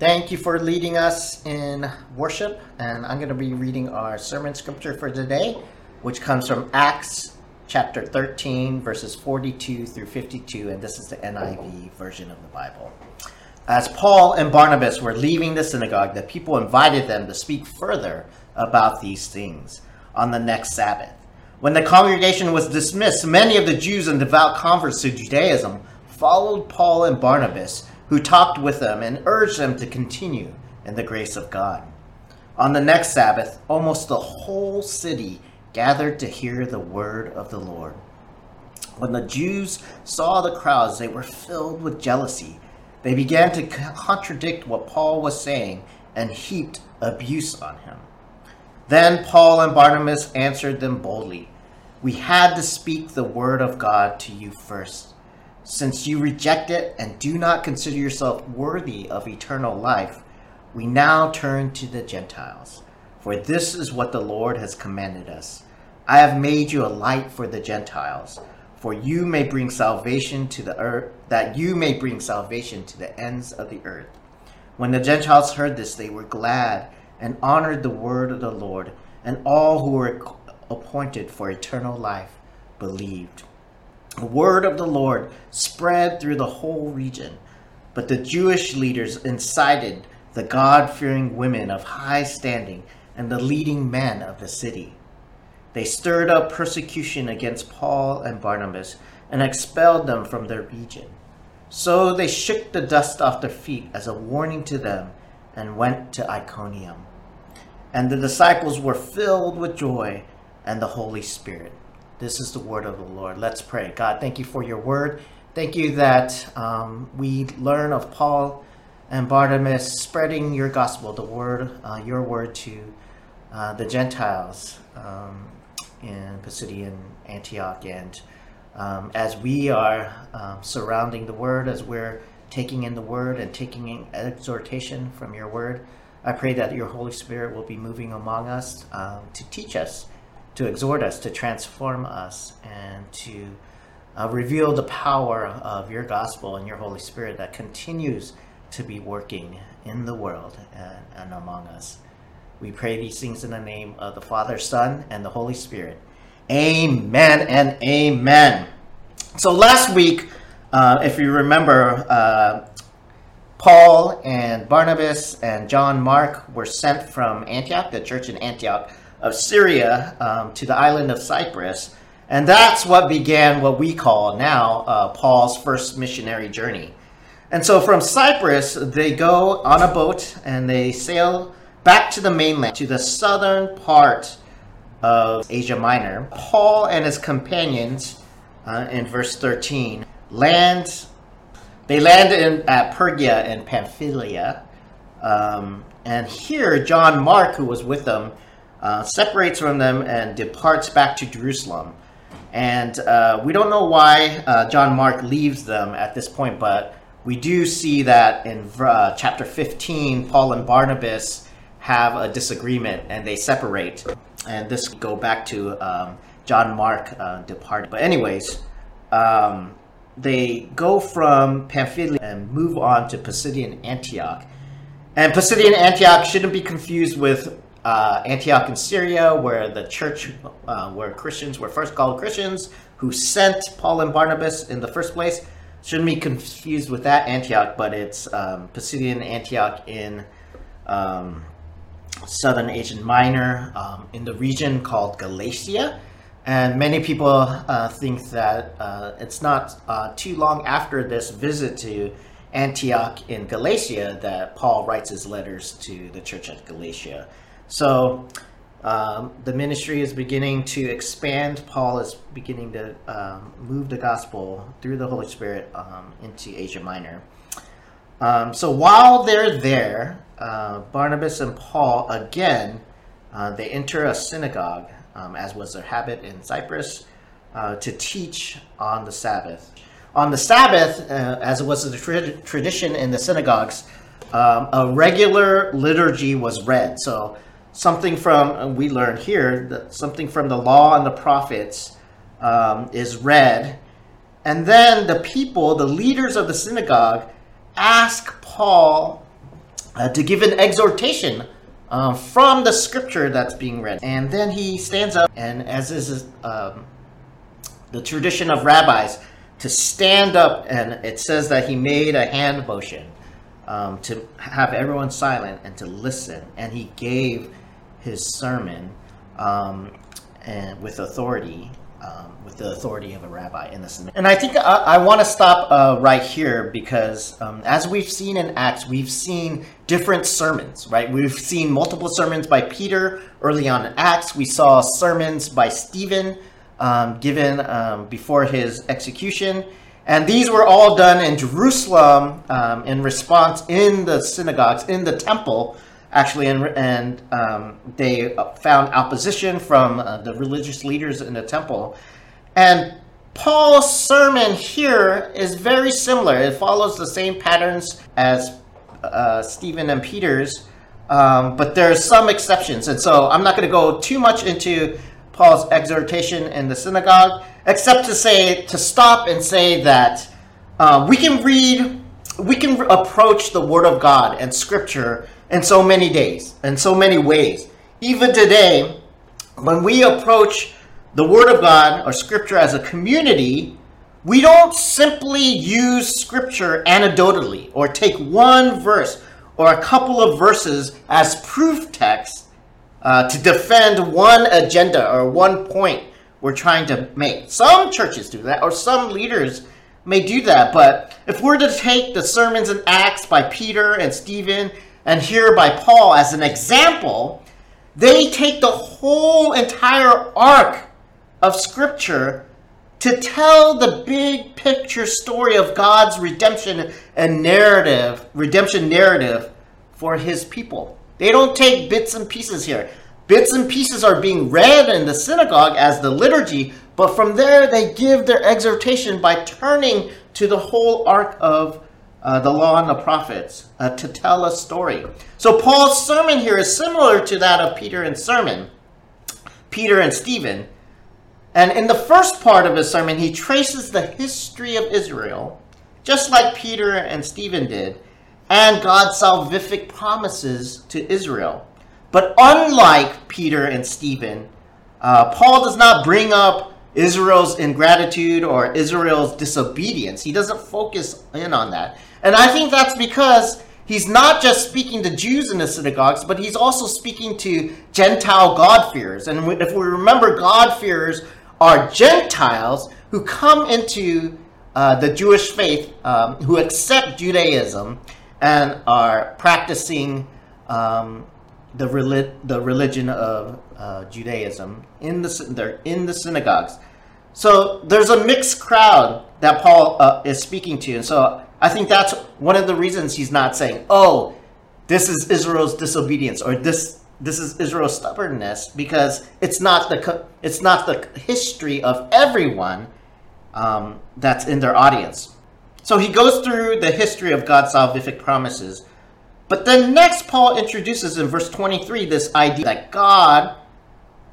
Thank you for leading us in worship. And I'm going to be reading our sermon scripture for today, which comes from Acts chapter 13, verses 42 through 52. And this is the NIV version of the Bible. As Paul and Barnabas were leaving the synagogue, the people invited them to speak further about these things on the next Sabbath. When the congregation was dismissed, many of the Jews and devout converts to Judaism followed Paul and Barnabas who talked with them and urged them to continue in the grace of God. On the next Sabbath, almost the whole city gathered to hear the word of the Lord. When the Jews saw the crowds, they were filled with jealousy. They began to contradict what Paul was saying and heaped abuse on him. Then Paul and Barnabas answered them boldly We had to speak the word of God to you first since you reject it and do not consider yourself worthy of eternal life, we now turn to the Gentiles. For this is what the Lord has commanded us I have made you a light for the Gentiles, for you may bring salvation to the earth, that you may bring salvation to the ends of the earth. When the Gentiles heard this, they were glad and honored the word of the Lord, and all who were appointed for eternal life believed. The word of the Lord spread through the whole region, but the Jewish leaders incited the God fearing women of high standing and the leading men of the city. They stirred up persecution against Paul and Barnabas and expelled them from their region. So they shook the dust off their feet as a warning to them and went to Iconium. And the disciples were filled with joy and the Holy Spirit. This is the word of the Lord. Let's pray. God, thank you for your word. Thank you that um, we learn of Paul and Barnabas spreading your gospel, the word, uh, your word to uh, the Gentiles um, in Pisidian Antioch. And um, as we are um, surrounding the word, as we're taking in the word and taking in exhortation from your word, I pray that your Holy Spirit will be moving among us um, to teach us to exhort us, to transform us, and to uh, reveal the power of your gospel and your Holy Spirit that continues to be working in the world and, and among us. We pray these things in the name of the Father, Son, and the Holy Spirit. Amen and amen. So last week, uh, if you remember, uh, Paul and Barnabas and John Mark were sent from Antioch, the church in Antioch, of Syria um, to the island of Cyprus. And that's what began what we call now uh, Paul's first missionary journey. And so from Cyprus, they go on a boat and they sail back to the mainland, to the southern part of Asia Minor. Paul and his companions, uh, in verse 13, land. They land in, at Perga in Pamphylia. Um, and here, John Mark, who was with them, uh, separates from them and departs back to Jerusalem. And uh, we don't know why uh, John Mark leaves them at this point, but we do see that in uh, chapter 15, Paul and Barnabas have a disagreement and they separate. And this go back to um, John Mark uh, departing. But anyways, um, they go from Pamphylia and move on to Pisidian Antioch. And Pisidian Antioch shouldn't be confused with uh, Antioch in Syria, where the church, uh, where Christians were first called Christians, who sent Paul and Barnabas in the first place. Shouldn't be confused with that Antioch, but it's um, Pisidian Antioch in um, southern Asian Minor, um, in the region called Galatia. And many people uh, think that uh, it's not uh, too long after this visit to Antioch in Galatia that Paul writes his letters to the church at Galatia. So um, the ministry is beginning to expand. Paul is beginning to um, move the gospel through the Holy Spirit um, into Asia Minor. Um, so while they're there, uh, Barnabas and Paul again uh, they enter a synagogue, um, as was their habit in Cyprus, uh, to teach on the Sabbath. On the Sabbath, uh, as it was the tra- tradition in the synagogues, um, a regular liturgy was read. So something from we learn here that something from the law and the prophets um, is read and then the people the leaders of the synagogue ask paul uh, to give an exhortation uh, from the scripture that's being read. And then he stands up, and as is um, the tradition of rabbis, to stand up, and it says that he made a hand motion um, to have everyone silent and to listen. And he gave his sermon um, and with authority um, with the authority of a rabbi in this. And I think I, I want to stop uh, right here because um, as we've seen in Acts, we've seen different sermons, right? We've seen multiple sermons by Peter early on in Acts. We saw sermons by Stephen um, given um, before his execution. And these were all done in Jerusalem um, in response in the synagogues, in the temple, actually, and, and um, they found opposition from uh, the religious leaders in the temple. And Paul's sermon here is very similar. It follows the same patterns as uh, Stephen and Peter's, um, but are some exceptions. And so I'm not going to go too much into Paul's exhortation in the synagogue, except to say, to stop and say that uh, we can read, we can approach the Word of God and Scripture in so many days, in so many ways. Even today, when we approach the Word of God or Scripture as a community, we don't simply use Scripture anecdotally or take one verse or a couple of verses as proof text uh, to defend one agenda or one point we're trying to make. Some churches do that, or some leaders may do that, but if we're to take the sermons in Acts by Peter and Stephen and here by Paul as an example, they take the whole entire arc of Scripture to tell the big picture story of God's redemption and narrative, redemption narrative for his people. They don't take bits and pieces here. Bits and pieces are being read in the synagogue as the liturgy, but from there they give their exhortation by turning to the whole arc of uh, the law and the prophets uh, to tell a story. So Paul's sermon here is similar to that of Peter and sermon, Peter and Stephen. And in the first part of his sermon, he traces the history of Israel, just like Peter and Stephen did, and God's salvific promises to Israel. But unlike Peter and Stephen, uh, Paul does not bring up Israel's ingratitude or Israel's disobedience. He doesn't focus in on that. And I think that's because he's not just speaking to Jews in the synagogues, but he's also speaking to Gentile God-fearers. And if we remember, God-fearers are Gentiles who come into uh, the Jewish faith, um, who accept Judaism and are practicing um, the, relig- the religion of uh, Judaism in the, they're in the synagogues. So there's a mixed crowd that Paul uh, is speaking to. And so I think that's one of the reasons he's not saying, oh, this is Israel's disobedience or this this is Israel's stubbornness because it's not the it's not the history of everyone um, that's in their audience. So he goes through the history of God's salvific promises, but then next Paul introduces in verse 23 this idea that God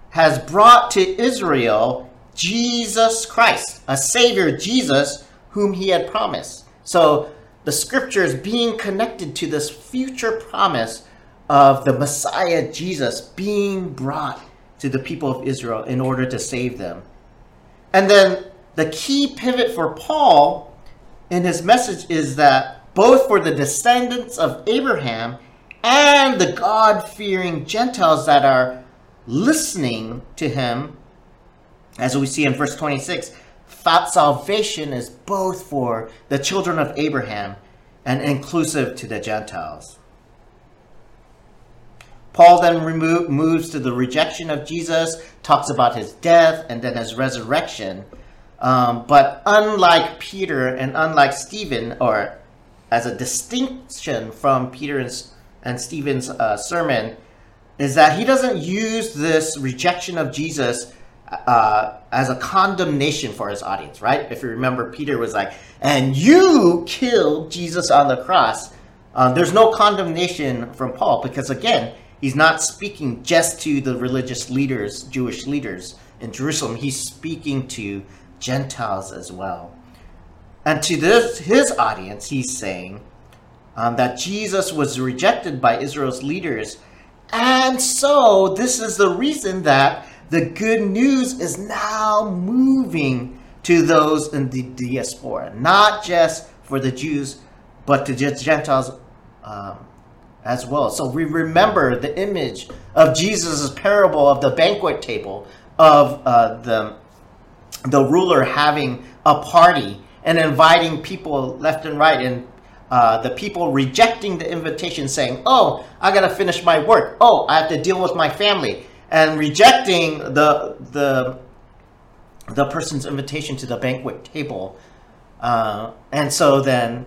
has brought to Israel Jesus Christ, a Savior, Jesus, whom he had promised. So the scriptures being connected to this future promise of the Messiah Jesus being brought to the people of Israel in order to save them. And then the key pivot for Paul in his message is that both for the descendants of Abraham and the God fearing Gentiles that are listening to him, as we see in verse 26, that salvation is both for the children of Abraham and inclusive to the Gentiles. Paul then remove, moves to the rejection of Jesus, talks about his death and then his resurrection. Um, but unlike Peter and unlike Stephen, or as a distinction from Peter and, and Stephen's uh, sermon, is that he doesn't use this rejection of Jesus uh, as a condemnation for his audience, right? If you remember, Peter was like, and you killed Jesus on the cross. Uh, there's no condemnation from Paul because, again, he's not speaking just to the religious leaders, Jewish leaders in Jerusalem. He's speaking to Gentiles as well. And to this, his audience, he's saying, um, that Jesus was rejected by Israel's leaders. And so, this is the reason that the good news is now moving to those in the diaspora, not just for the Jews, but to Gentiles um, as well. So we remember the image of Jesus' parable of the banquet table, of uh, the, the ruler having a party and inviting people left and right, and uh, the people rejecting the invitation, saying, Oh, I got to finish my work. Oh, I have to deal with my family. And rejecting the, the, the person's invitation to the banquet table. Uh, and so then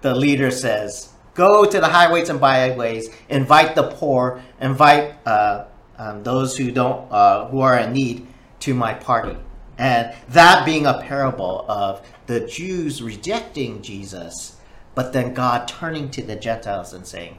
the leader says, Go to the highways and byways, invite the poor, invite uh, um, those who don't, uh, who are in need, to my party. And that being a parable of the Jews rejecting Jesus, but then God turning to the Gentiles and saying,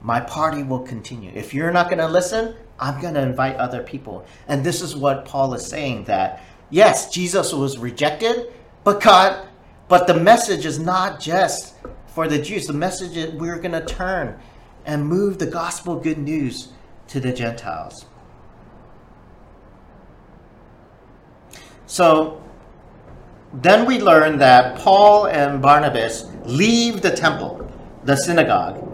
My party will continue. If you're not going to listen, I'm going to invite other people. And this is what Paul is saying that yes, Jesus was rejected, but God, but the message is not just for the Jews. The message is we're going to turn and move the gospel good news to the Gentiles. So then we learn that Paul and Barnabas leave the temple, the synagogue,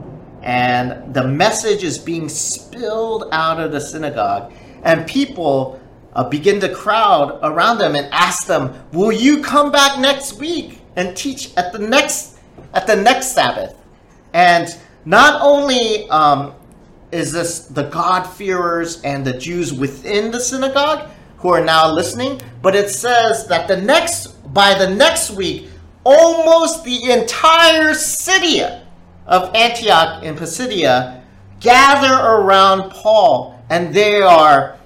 and the message is being spilled out of the synagogue, and people uh, begin to crowd around them and ask them, "Will you come back next week and teach at the next at the next Sabbath. And not only um, is this the God-fearers and the Jews within the synagogue who are now listening, but it says that the next by the next week, almost the entire city of Antioch in Pisidia gather around Paul, and they are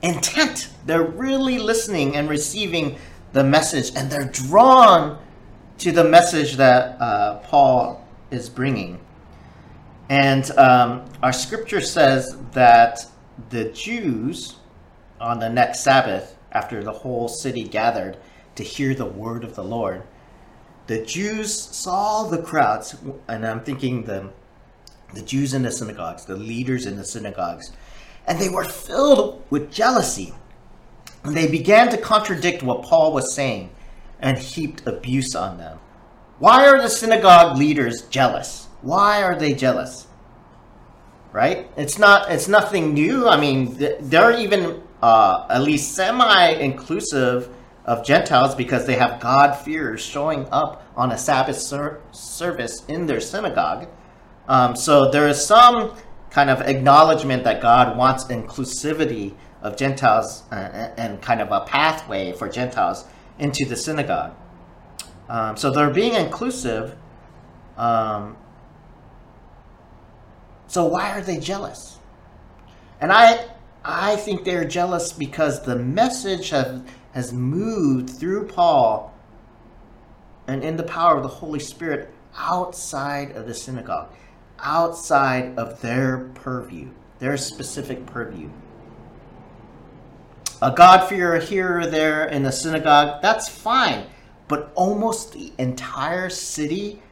intent. They're really listening and receiving the message, and they're drawn to the message that uh, Paul is bringing. And um, our scripture says that the Jews on the next Sabbath, after the whole city gathered to hear the word of the Lord, the Jews saw the crowds, and I'm thinking the, the Jews in the synagogues, the leaders in the synagogues, and they were filled with jealousy. And they began to contradict what Paul was saying and heaped abuse on them. Why are the synagogue leaders jealous? Why are they jealous? Right? It's not. It's nothing new. I mean, they're even uh, at least semi-inclusive of Gentiles because they have God fears showing up on a Sabbath ser- service in their synagogue. Um, so there is some kind of acknowledgement that God wants inclusivity of Gentiles uh, and kind of a pathway for Gentiles into the synagogue. Um, so they're being inclusive. Um, so why are they jealous? And I, I think they're jealous because the message have, has moved through Paul and in the power of the Holy Spirit outside of the synagogue, outside of their purview, their specific purview a God-fearer here or there in the synagogue, that's fine. But almost the entire city,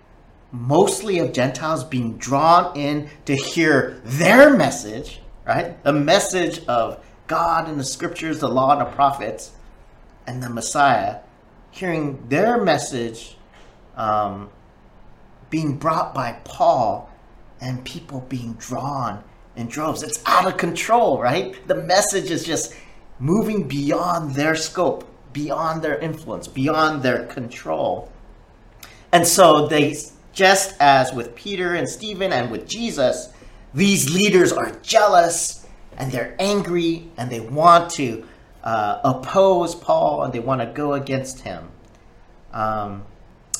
mostly of Gentiles, being drawn in to hear their message, right? The message of God and the scriptures, the law and the prophets, and the Messiah, hearing their message um, being brought by Paul and people being drawn in droves. It's out of control, right? The message is just moving beyond their scope, beyond their influence, beyond their control. And so they, just as with Peter and Stephen and with Jesus, these leaders are jealous and they're angry and they want to uh, oppose Paul and they want to go against him. Um,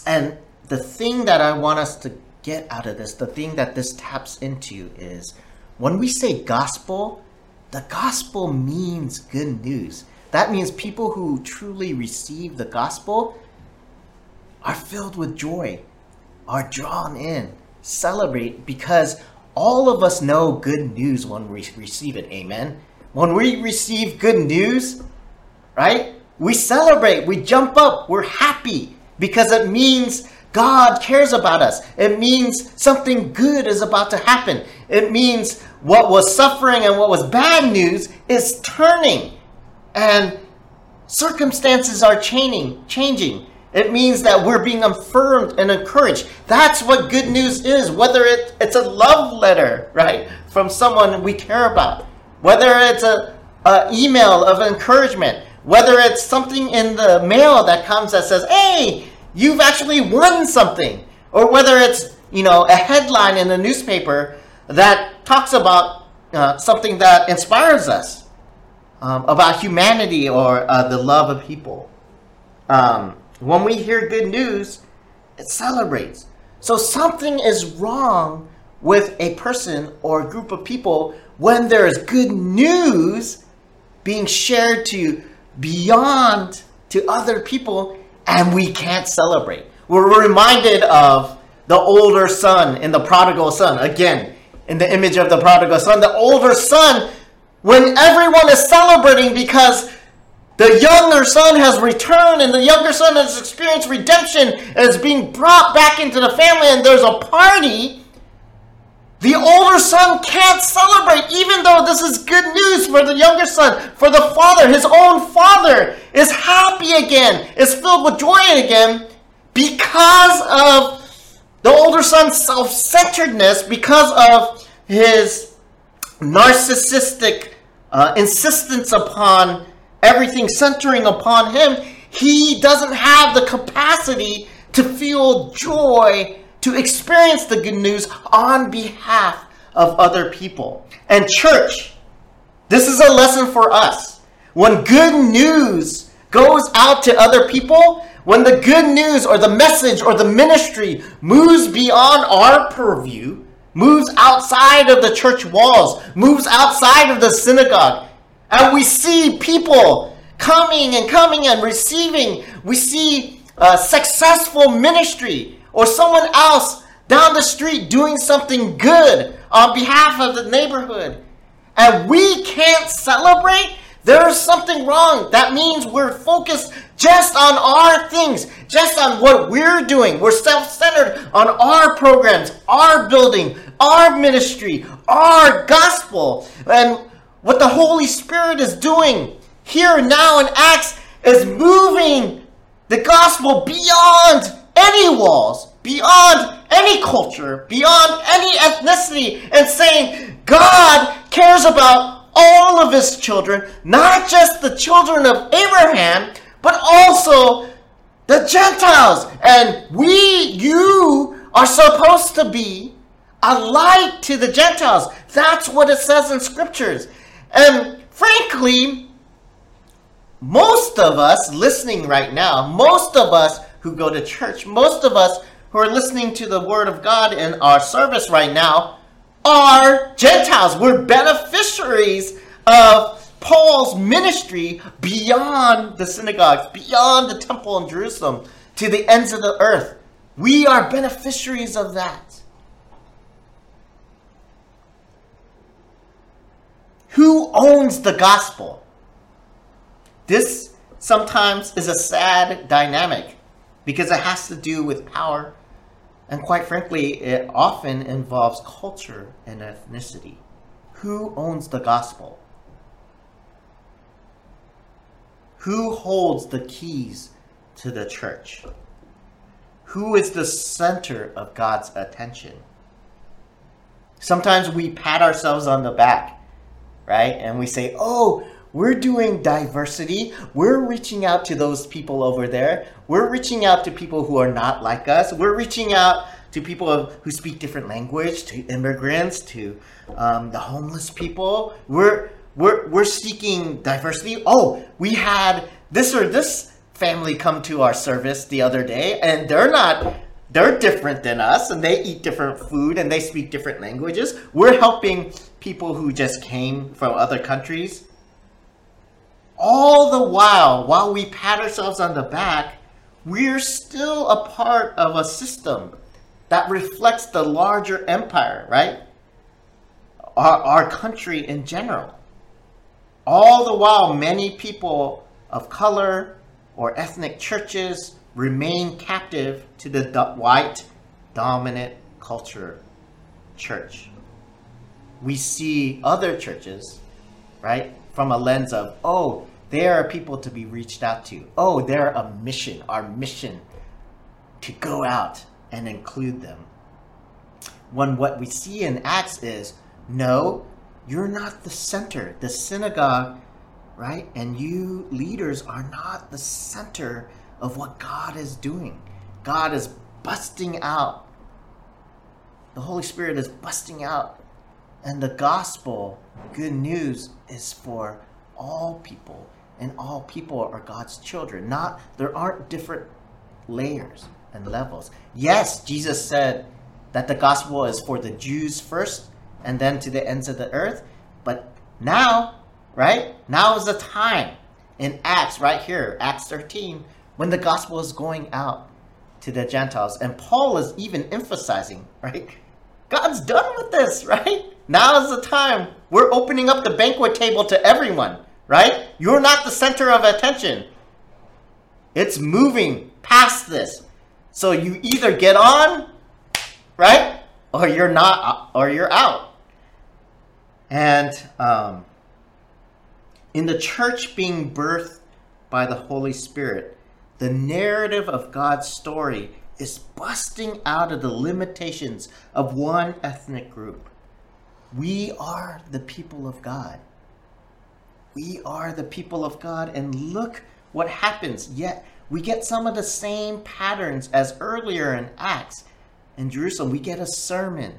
and the thing that I want us to get out of this, the thing that this taps into is when we say gospel, the gospel means good news. That means people who truly receive the gospel are filled with joy, are drawn in, celebrate, because all of us know good news when we receive it. Amen. When we receive good news, right, we celebrate, we jump up, we're happy because it means God cares about us. It means something good is about to happen. It means what was suffering and what was bad news is turning. And circumstances are changing, changing. It means that we're being affirmed and encouraged. That's what good news is, whether it, it's a love letter, right, from someone we care about, whether it's a, a email of encouragement, whether it's something in the mail that comes that says, hey, you've actually won something, or whether it's, you know, a headline in the newspaper that talks about uh, something that inspires us um, about humanity or uh, the love of people. Um, when we hear good news, it celebrates. So something is wrong with a person or a group of people when there is good news being shared to beyond to other people and we can't celebrate. We're reminded of the older son in the prodigal son. Again, in the image of the prodigal son, the older son, when everyone is celebrating because the younger son has returned and the younger son has experienced redemption is being brought back into the family and there's a party. The older son can't celebrate, even though this is good news for the younger son, for the father. His own father is happy again, is filled with joy again because of the older son's self centeredness, because of his narcissistic uh, insistence upon everything centering upon him, he doesn't have the capacity to feel joy, to experience the good news on behalf of other people. And, church, this is a lesson for us. When good news goes out to other people, when the good news or the message or the ministry moves beyond our purview, moves outside of the church walls, moves outside of the synagogue, and we see people coming and coming and receiving. We see a successful ministry or someone else down the street doing something good on behalf of the neighborhood. And we can't celebrate. There's something wrong. That means we're focused just on our things, just on what we're doing. We're self centered on our programs, our building, our ministry, our gospel. And what the Holy Spirit is doing here now in Acts is moving the gospel beyond any walls, beyond any culture, beyond any ethnicity, and saying God cares about all of his children, not just the children of Abraham, but also the Gentiles. And we, you, are supposed to be a light to the Gentiles. That's what it says in scriptures. And frankly, most of us listening right now, most of us who go to church, most of us who are listening to the Word of God in our service right now are Gentiles. We're beneficiaries of Paul's ministry beyond the synagogues, beyond the temple in Jerusalem, to the ends of the earth. We are beneficiaries of that. Who owns the gospel? This sometimes is a sad dynamic because it has to do with power, and quite frankly, it often involves culture and ethnicity. Who owns the gospel? Who holds the keys to the church? Who is the center of God's attention? Sometimes we pat ourselves on the back right? And we say, oh, we're doing diversity. We're reaching out to those people over there. We're reaching out to people who are not like us. We're reaching out to people who speak different language, to immigrants, to um, the homeless people. We're we're we're seeking diversity. Oh, we had this or this family come to our service the other day, and they're not they're different than us and they eat different food and they speak different languages. We're helping people who just came from other countries. All the while, while we pat ourselves on the back, we're still a part of a system that reflects the larger empire, right? Our, our country in general. All the while, many people of color or ethnic churches remain captive to the white dominant culture church. We see other churches, right, from a lens of, oh, they are people to be reached out to. Oh, they're a mission, our mission to go out and include them. When what we see in Acts is, no, you're not the center. The synagogue, right? And you leaders are not the center of what God is doing. God is busting out. The Holy Spirit is busting out. And the gospel, good news, is for all people. And all people are God's children. Not there aren't different layers and levels. Yes, Jesus said that the gospel is for the Jews first and then to the ends of the earth. But now, right? Now is the time in Acts, right here, Acts 13, when the gospel is going out to the Gentiles. And Paul is even emphasizing, right? God's done with this, right? Now is the time. We're opening up the banquet table to everyone, right? You're not the center of attention. It's moving past this. So you either get on, right? Or you're not, or you're out. And um, in the church being birthed by the Holy Spirit, the narrative of God's story is busting out of the limitations of one ethnic group. We are the people of God. We are the people of God, and look what happens. Yet we get some of the same patterns as earlier in Acts in Jerusalem. We get a sermon,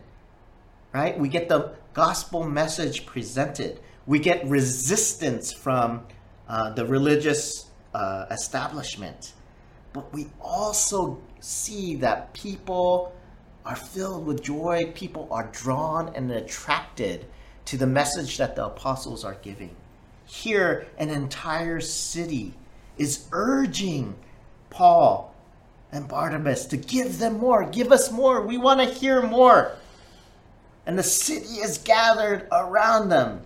right? We get the gospel message presented. We get resistance from uh, the religious uh, establishment. But we also see that people are filled with joy, people are drawn and attracted to the message that the apostles are giving. Here, an entire city is urging Paul and Barnabas to give them more, give us more. We want to hear more and the city is gathered around them.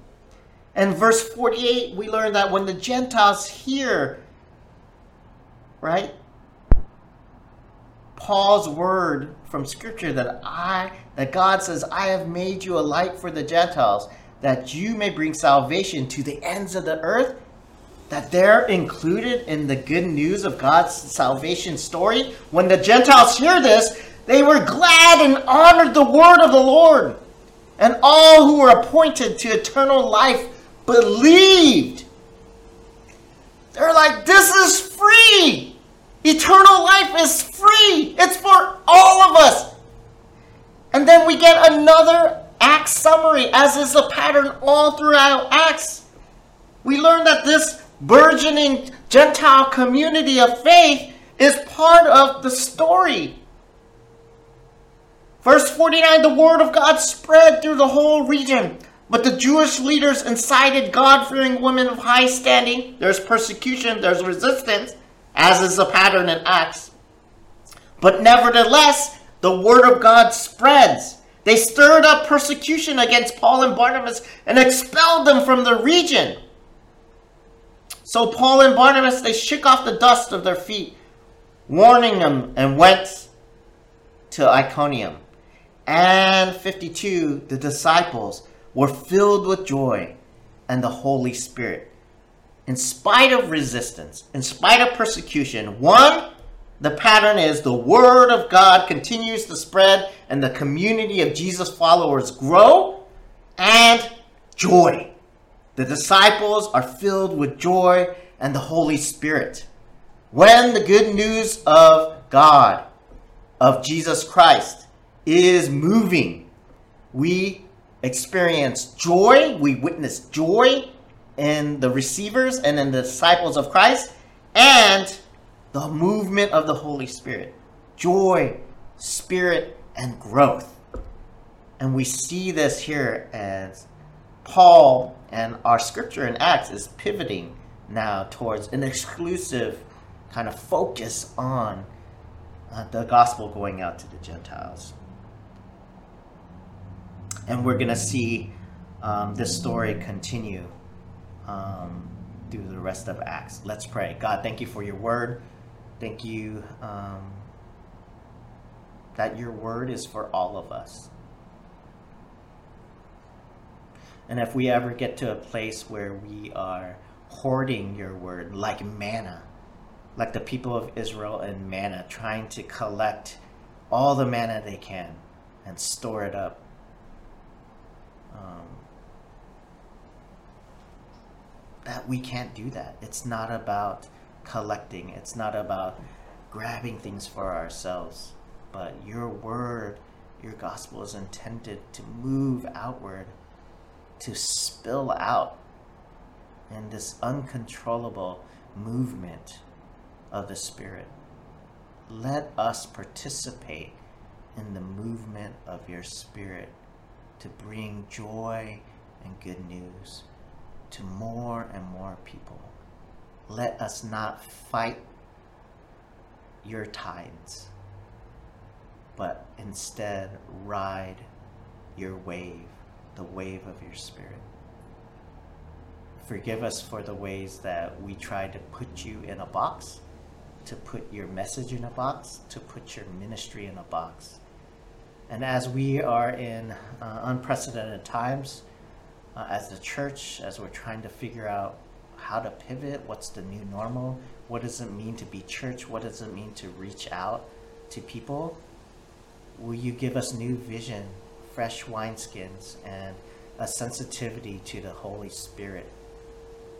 And verse 48, we learn that when the Gentiles hear, right, Paul's word from Scripture that I, that God says, I have made you a light for the Gentiles, that you may bring salvation to the ends of the earth, that they're included in the good news of God's salvation story. When the Gentiles hear this, they were glad and honored the word of the Lord and all who were appointed to eternal life believed. They're like, this is free. Eternal life is free. It's for all of us. And then we get another Acts summary, as is the pattern all throughout Acts. We learn that this burgeoning Gentile community of faith is part of the story Verse 49 The word of God spread through the whole region. But the Jewish leaders incited God fearing women of high standing. There's persecution, there's resistance, as is the pattern in Acts. But nevertheless, the word of God spreads. They stirred up persecution against Paul and Barnabas and expelled them from the region. So Paul and Barnabas, they shook off the dust of their feet, warning them, and went to Iconium and 52, the disciples were filled with joy and the Holy Spirit. In spite of resistance, in spite of persecution, one, the pattern is the Word of God continues to spread and the community of Jesus followers grow, and joy. The disciples are filled with joy and the Holy Spirit. When the good news of God, of Jesus Christ, is moving. We experience joy, we witness joy in the receivers and in the disciples of Christ, and the movement of the Holy Spirit. Joy, spirit, and growth. And we see this here as Paul and our scripture in Acts is pivoting now towards an exclusive kind of focus on uh, the gospel going out to the Gentiles and we're going to see um, this story continue um, the rest of Acts. Let's pray. God, thank you for your word. Thank you um, that your word is for all of us. And if we ever get to a place where we are hoarding your word like manna, like the people of Israel and manna, trying to collect all the manna they can and store it up. Um, that we can't do that. It's not about collecting, it's not about grabbing things for ourselves, but your word, your gospel is intended to move outward, to spill out in this uncontrollable movement of the Spirit. Let us participate in the movement of your Spirit to bring joy and good news to more and more people. Let us not fight your tides, but instead ride your wave, the wave of your Spirit. Forgive us for the ways that we tried to put you in a box, to put your message in a box, to put your ministry in a box. And as we are in uh, unprecedented times, uh, as the church, as we're trying to figure out how to pivot, what's the new normal, what does it mean to be church, what does it mean to reach out to people, will you give us new vision, fresh wineskins, and a sensitivity to the Holy Spirit?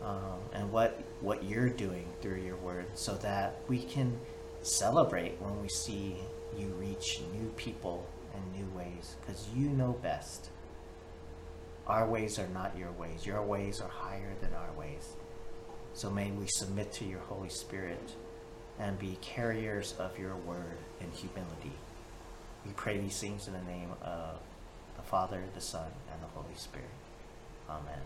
um, and what what you're doing through your word, so that we can celebrate when we see you reach new people in new ways, because you know best. Our ways are not your ways. Your ways are higher than our ways. So may we submit to your Holy Spirit and be carriers of your word in humility. We pray these things in the name of the Father, the Son, and the Holy Spirit. Amen.